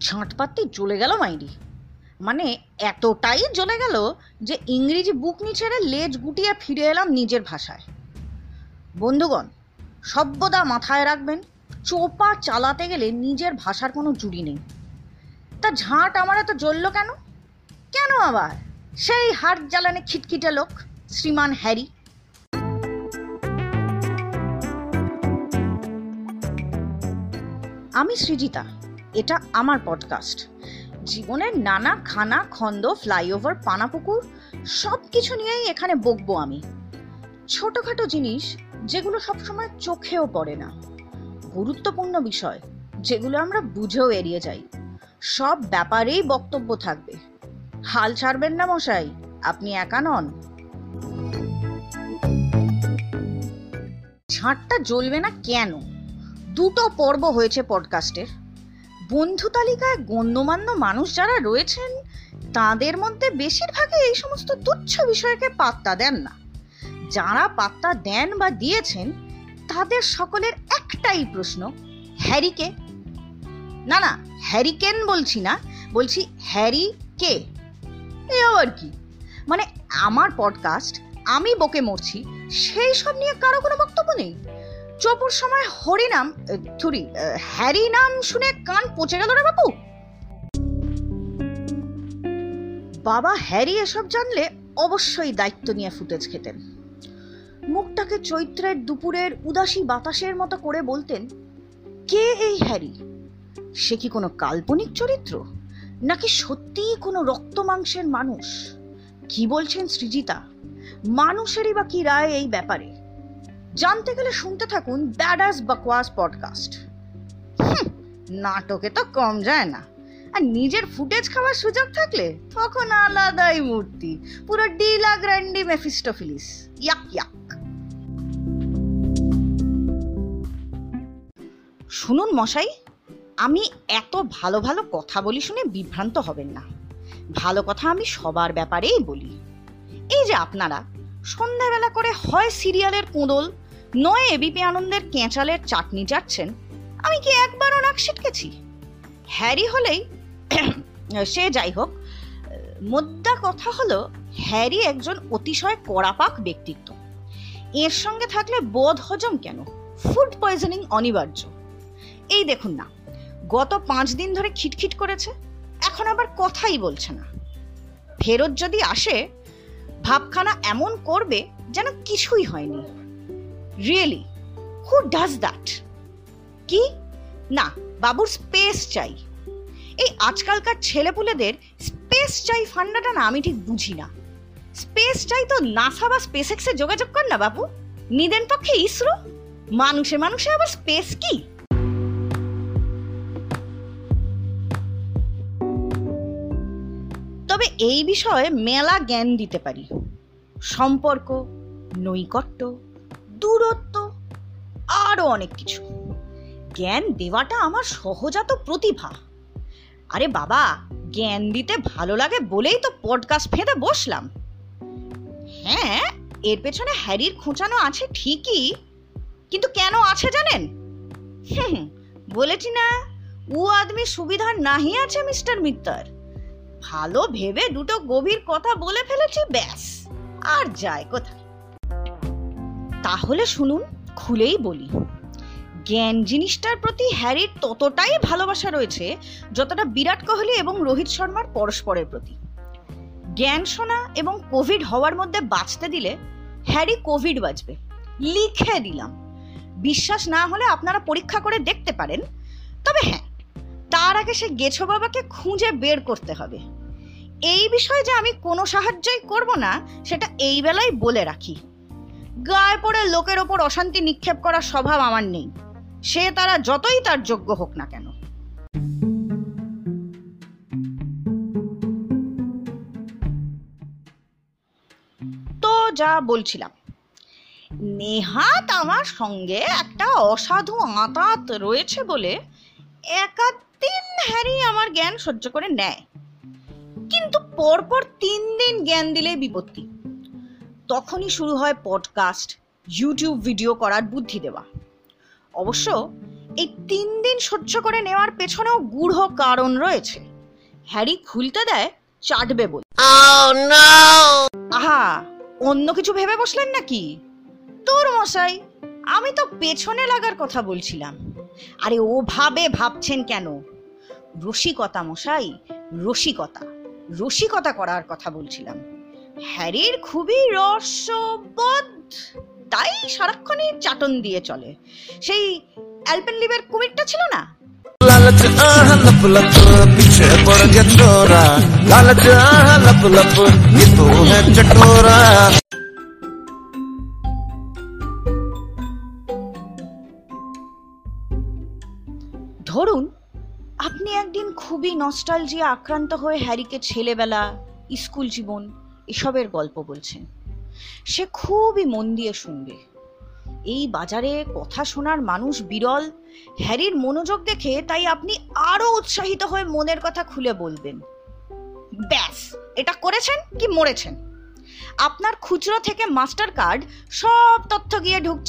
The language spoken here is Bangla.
ঝাঁটপাত্তি জ্বলে গেল মাইরি। মানে এতটাই জ্বলে গেল যে ইংরেজি বুক নিচেড়ে লেজ গুটিয়ে ফিরে এলাম নিজের ভাষায়। বন্ধুগণ সভ্যতা মাথায় রাখবেন, চোপা চালাতে গেলে নিজের ভাষার কোনো জুড়ি নেই। তা ঝাঁট আমার এত জ্বলল কেন? কেন আবার? সেই হাট জ্বালানে খিটখিটে লোক। শ্রীমান হ্যারি। আমি সৃজিতা, এটা আমার পডকাস্ট জীবনের নানা খানা, খন্দ, ফ্লাইওভার, পানাপুকুর সব কিছু নিয়েই এখানে বকবো আমি। ছোটখাটো জিনিস যেগুলো সবসময় চোখেও পড়ে না। গুরুত্বপূর্ণ বিষয় যেগুলো আমরা বুঝেও এড়িয়ে যাই। সব ব্যাপারেই বক্তব্য থাকবে। হাল ছাড়বেন না মশাই, আপনি একা নন। ঝাঁটটা জ্বলবে না কেন? দুটো পর্ব হয়েছে পডকাস্টের। বন্ধু তালিকায় গণ্যমান্য মানুষ যারা রয়েছেন, তাদের মধ্যে বেশিরভাগই এই সমস্ত তুচ্ছ বিষয়কে পাত্তা দেন না। যারা পাত্তা দেন বা দিয়েছেন, তাদের সকলের একটাই প্রশ্ন হ্যারিকে না না হ্যারিকেন বলছি না, বলছি হ্যারি কে? এ আবার কি? মানে আমার পডকাস্ট আমি বকে মরছি, সেই সব নিয়ে কারও কোনো বক্তব্য নেই। চপুর সময় হরিনাম থুরি হ্যারি নাম শুনে কান পচে গেল রে বাপু। বাবা হ্যারি এসব জানলে অবশ্যই দায়িত্ব নিয়ে ফুটেজ খেতেন। মুখটাকে চৈত্রের দুপুরের উদাসী বাতাসের মতো করে বলতেন, কে এই হ্যারি? সে কি কোনো কাল্পনিক চরিত্র? নাকি সত্যিই কোনো রক্ত মাংসের মানুষ? কি বলছেন সৃজিতা? মানুষেরই বা কি রায় এই ব্যাপারে? জানতে গেলে শুনতে থাকুন ব্যাডাস বকওয়াস পডকাস্ট নাটকে তো কম যায় না। আর নিজের ফুটেজ খাওয়ার সুযোগ থাকলে তখন আলাদাই মূর্তি। পুরো ডিলা গ্র্যান্ডি মেফিস্টোফিলিস ইয়াক ইয়াক। শুনুন মশাই, আমি এত ভালো ভালো কথা বলি শুনে বিভ্রান্ত হবেন না। ভালো কথা আমি সবার ব্যাপারেই বলি। এই যে আপনারা, সন্ধ্যাবেলা করে হয় সিরিয়ালের কোঁদল, নয় এবিপি আনন্দের কেঁচালের চাটনি চাটছেন আমি কি একবারও নাক ছিটকেছি? হ্যারি হলেই, সে যাই হোক, মোদ্দা কথা হলো, হ্যারি একজন অতিশয় কড়াপাক ব্যক্তিত্ব। এর সঙ্গে থাকলে বোধ হজম কেন? ফুড পয়জনিং অনিবার্য। এই দেখুন না, গত পাঁচ দিন ধরে খিটখিট করেছে, এখন আবার কথাই বলছে না। ফেরত যদি আসে ভাবখানা এমন করবে যেন কিছুই হয়নি। রিয়েলি হু ডাজ দ্যাট কি? না, বাবুর স্পেস চাই। এই আজকালকার ছেলেপুলেদের স্পেস চাই ফান্ডাটা না আমি ঠিক বুঝি না। স্পেস চাই তো নাসা বা স্পেস এক্সে যোগাযোগ কর না বাবু। নিদেন পক্ষে ইসরো? মানুষে মানুষে আবার স্পেস কি? তবে এই বিষয়ে মেলা জ্ঞান দিতে পারি। সম্পর্ক, নৈকট্য, দূরত্ব, আরও অনেক কিছু। জ্ঞান দেওয়াটা আমার সহজাত প্রতিভা। আরে বাবা, জ্ঞান দিতে ভালো লাগে বলেই তো পডকাস্ট ফেঁদে বসলাম। হ্যাঁ এর পেছনে হ্যারির খোঁচানো আছে ঠিকই, কিন্তু কেন আছে জানেন? বলেছি না, ও আদমি সুবিধার নাহি আছে মিস্টার মিত্তর। ভালো ভেবে দুটো গভীর কথা বলে ফেলেছি, ব্যাস। আর যায় কোথায়? তাহলে শুনুন, খুলেই বলি। জ্ঞান জিনিসটার প্রতি হ্যারির ততটাই ভালোবাসা রয়েছে, যতটা বিরাট কোহলি এবং রোহিত শর্মার পরস্পরের প্রতি। জ্ঞান শোনা এবং কোভিড হওয়ার মধ্যে বাঁচতে দিলে হ্যারি কোভিড বাঁচবে। লিখে দিলাম। বিশ্বাস না হলে আপনারা পরীক্ষা করে দেখতে পারেন। তবে হ্যাঁ তার আগে সে গেছো বাবাকে খুঁজে বের করতে হবে। এই বিষয়ে যে আমি কোনো সাহায্যই করব না, সেটা এই বেলায় বলে রাখি। গায়ে পড়ে লোকের ওপর অশান্তি নিক্ষেপ করার স্বভাব আমার নেই। সে তারা যতই তার যোগ্য হোক না কেন। তো যা বলছিলাম। নেহাত আমার সঙ্গে একটা অসাধু আঁতাত রয়েছে বলে একাদিন হ্যারি আমার জ্ঞান সহ্য করে নেয়। কিন্তু পরপর তিন দিন জ্ঞান দিলেই বিপত্তি। তখনই শুরু হয় পডকাস্ট ইউটিউব ভিডিও করার বুদ্ধি দেওয়া। অবশ্য এই তিন দিন সহ্য করে নেওয়ার পেছনেও গূঢ় কারণ রয়েছে। হ্যারি খুলতে দেয় চাটবে বলে। আহা অন্য কিছু ভেবে বসলেন নাকি? তোর মশাই আমি তো পেছনে লাগার কথা বলছিলাম। আরে ও ভাবে ভাবছেন কেন? রসিকতা মশাই রসিকতা। রসিকতা করার কথা বলছিলাম হ্যারির খুবই রসবোধ তাই সারাক্ষণই চাটন দিয়ে চলে সেই অ্যালপেনলিবের কুমিরটা ছিল না लालच आह लप लप पीछे पड़ गया छोरा लालच आह लप लप ये तो है चटोरा ধরুন আপনি একদিন খুবই নস্টালজিয়া আক্রান্ত হয়ে হ্যারিকে ছেলেবেলা, স্কুল জীবন, এসবের গল্প বলছেন। সে খুবই মন দিয়ে শুনবে। এই বাজারে কথা শোনার মানুষ বিরল, হ্যারির মনোযোগ দেখে তাই আপনি আরও উৎসাহিত হয়ে মনের কথা খুলে বলবেন। ব্যাস, এটা করেছেন কি মরেছেন? আপনার খুচরো থেকে মাস্টার কার্ড সব তথ্য গিয়ে ঢুকছে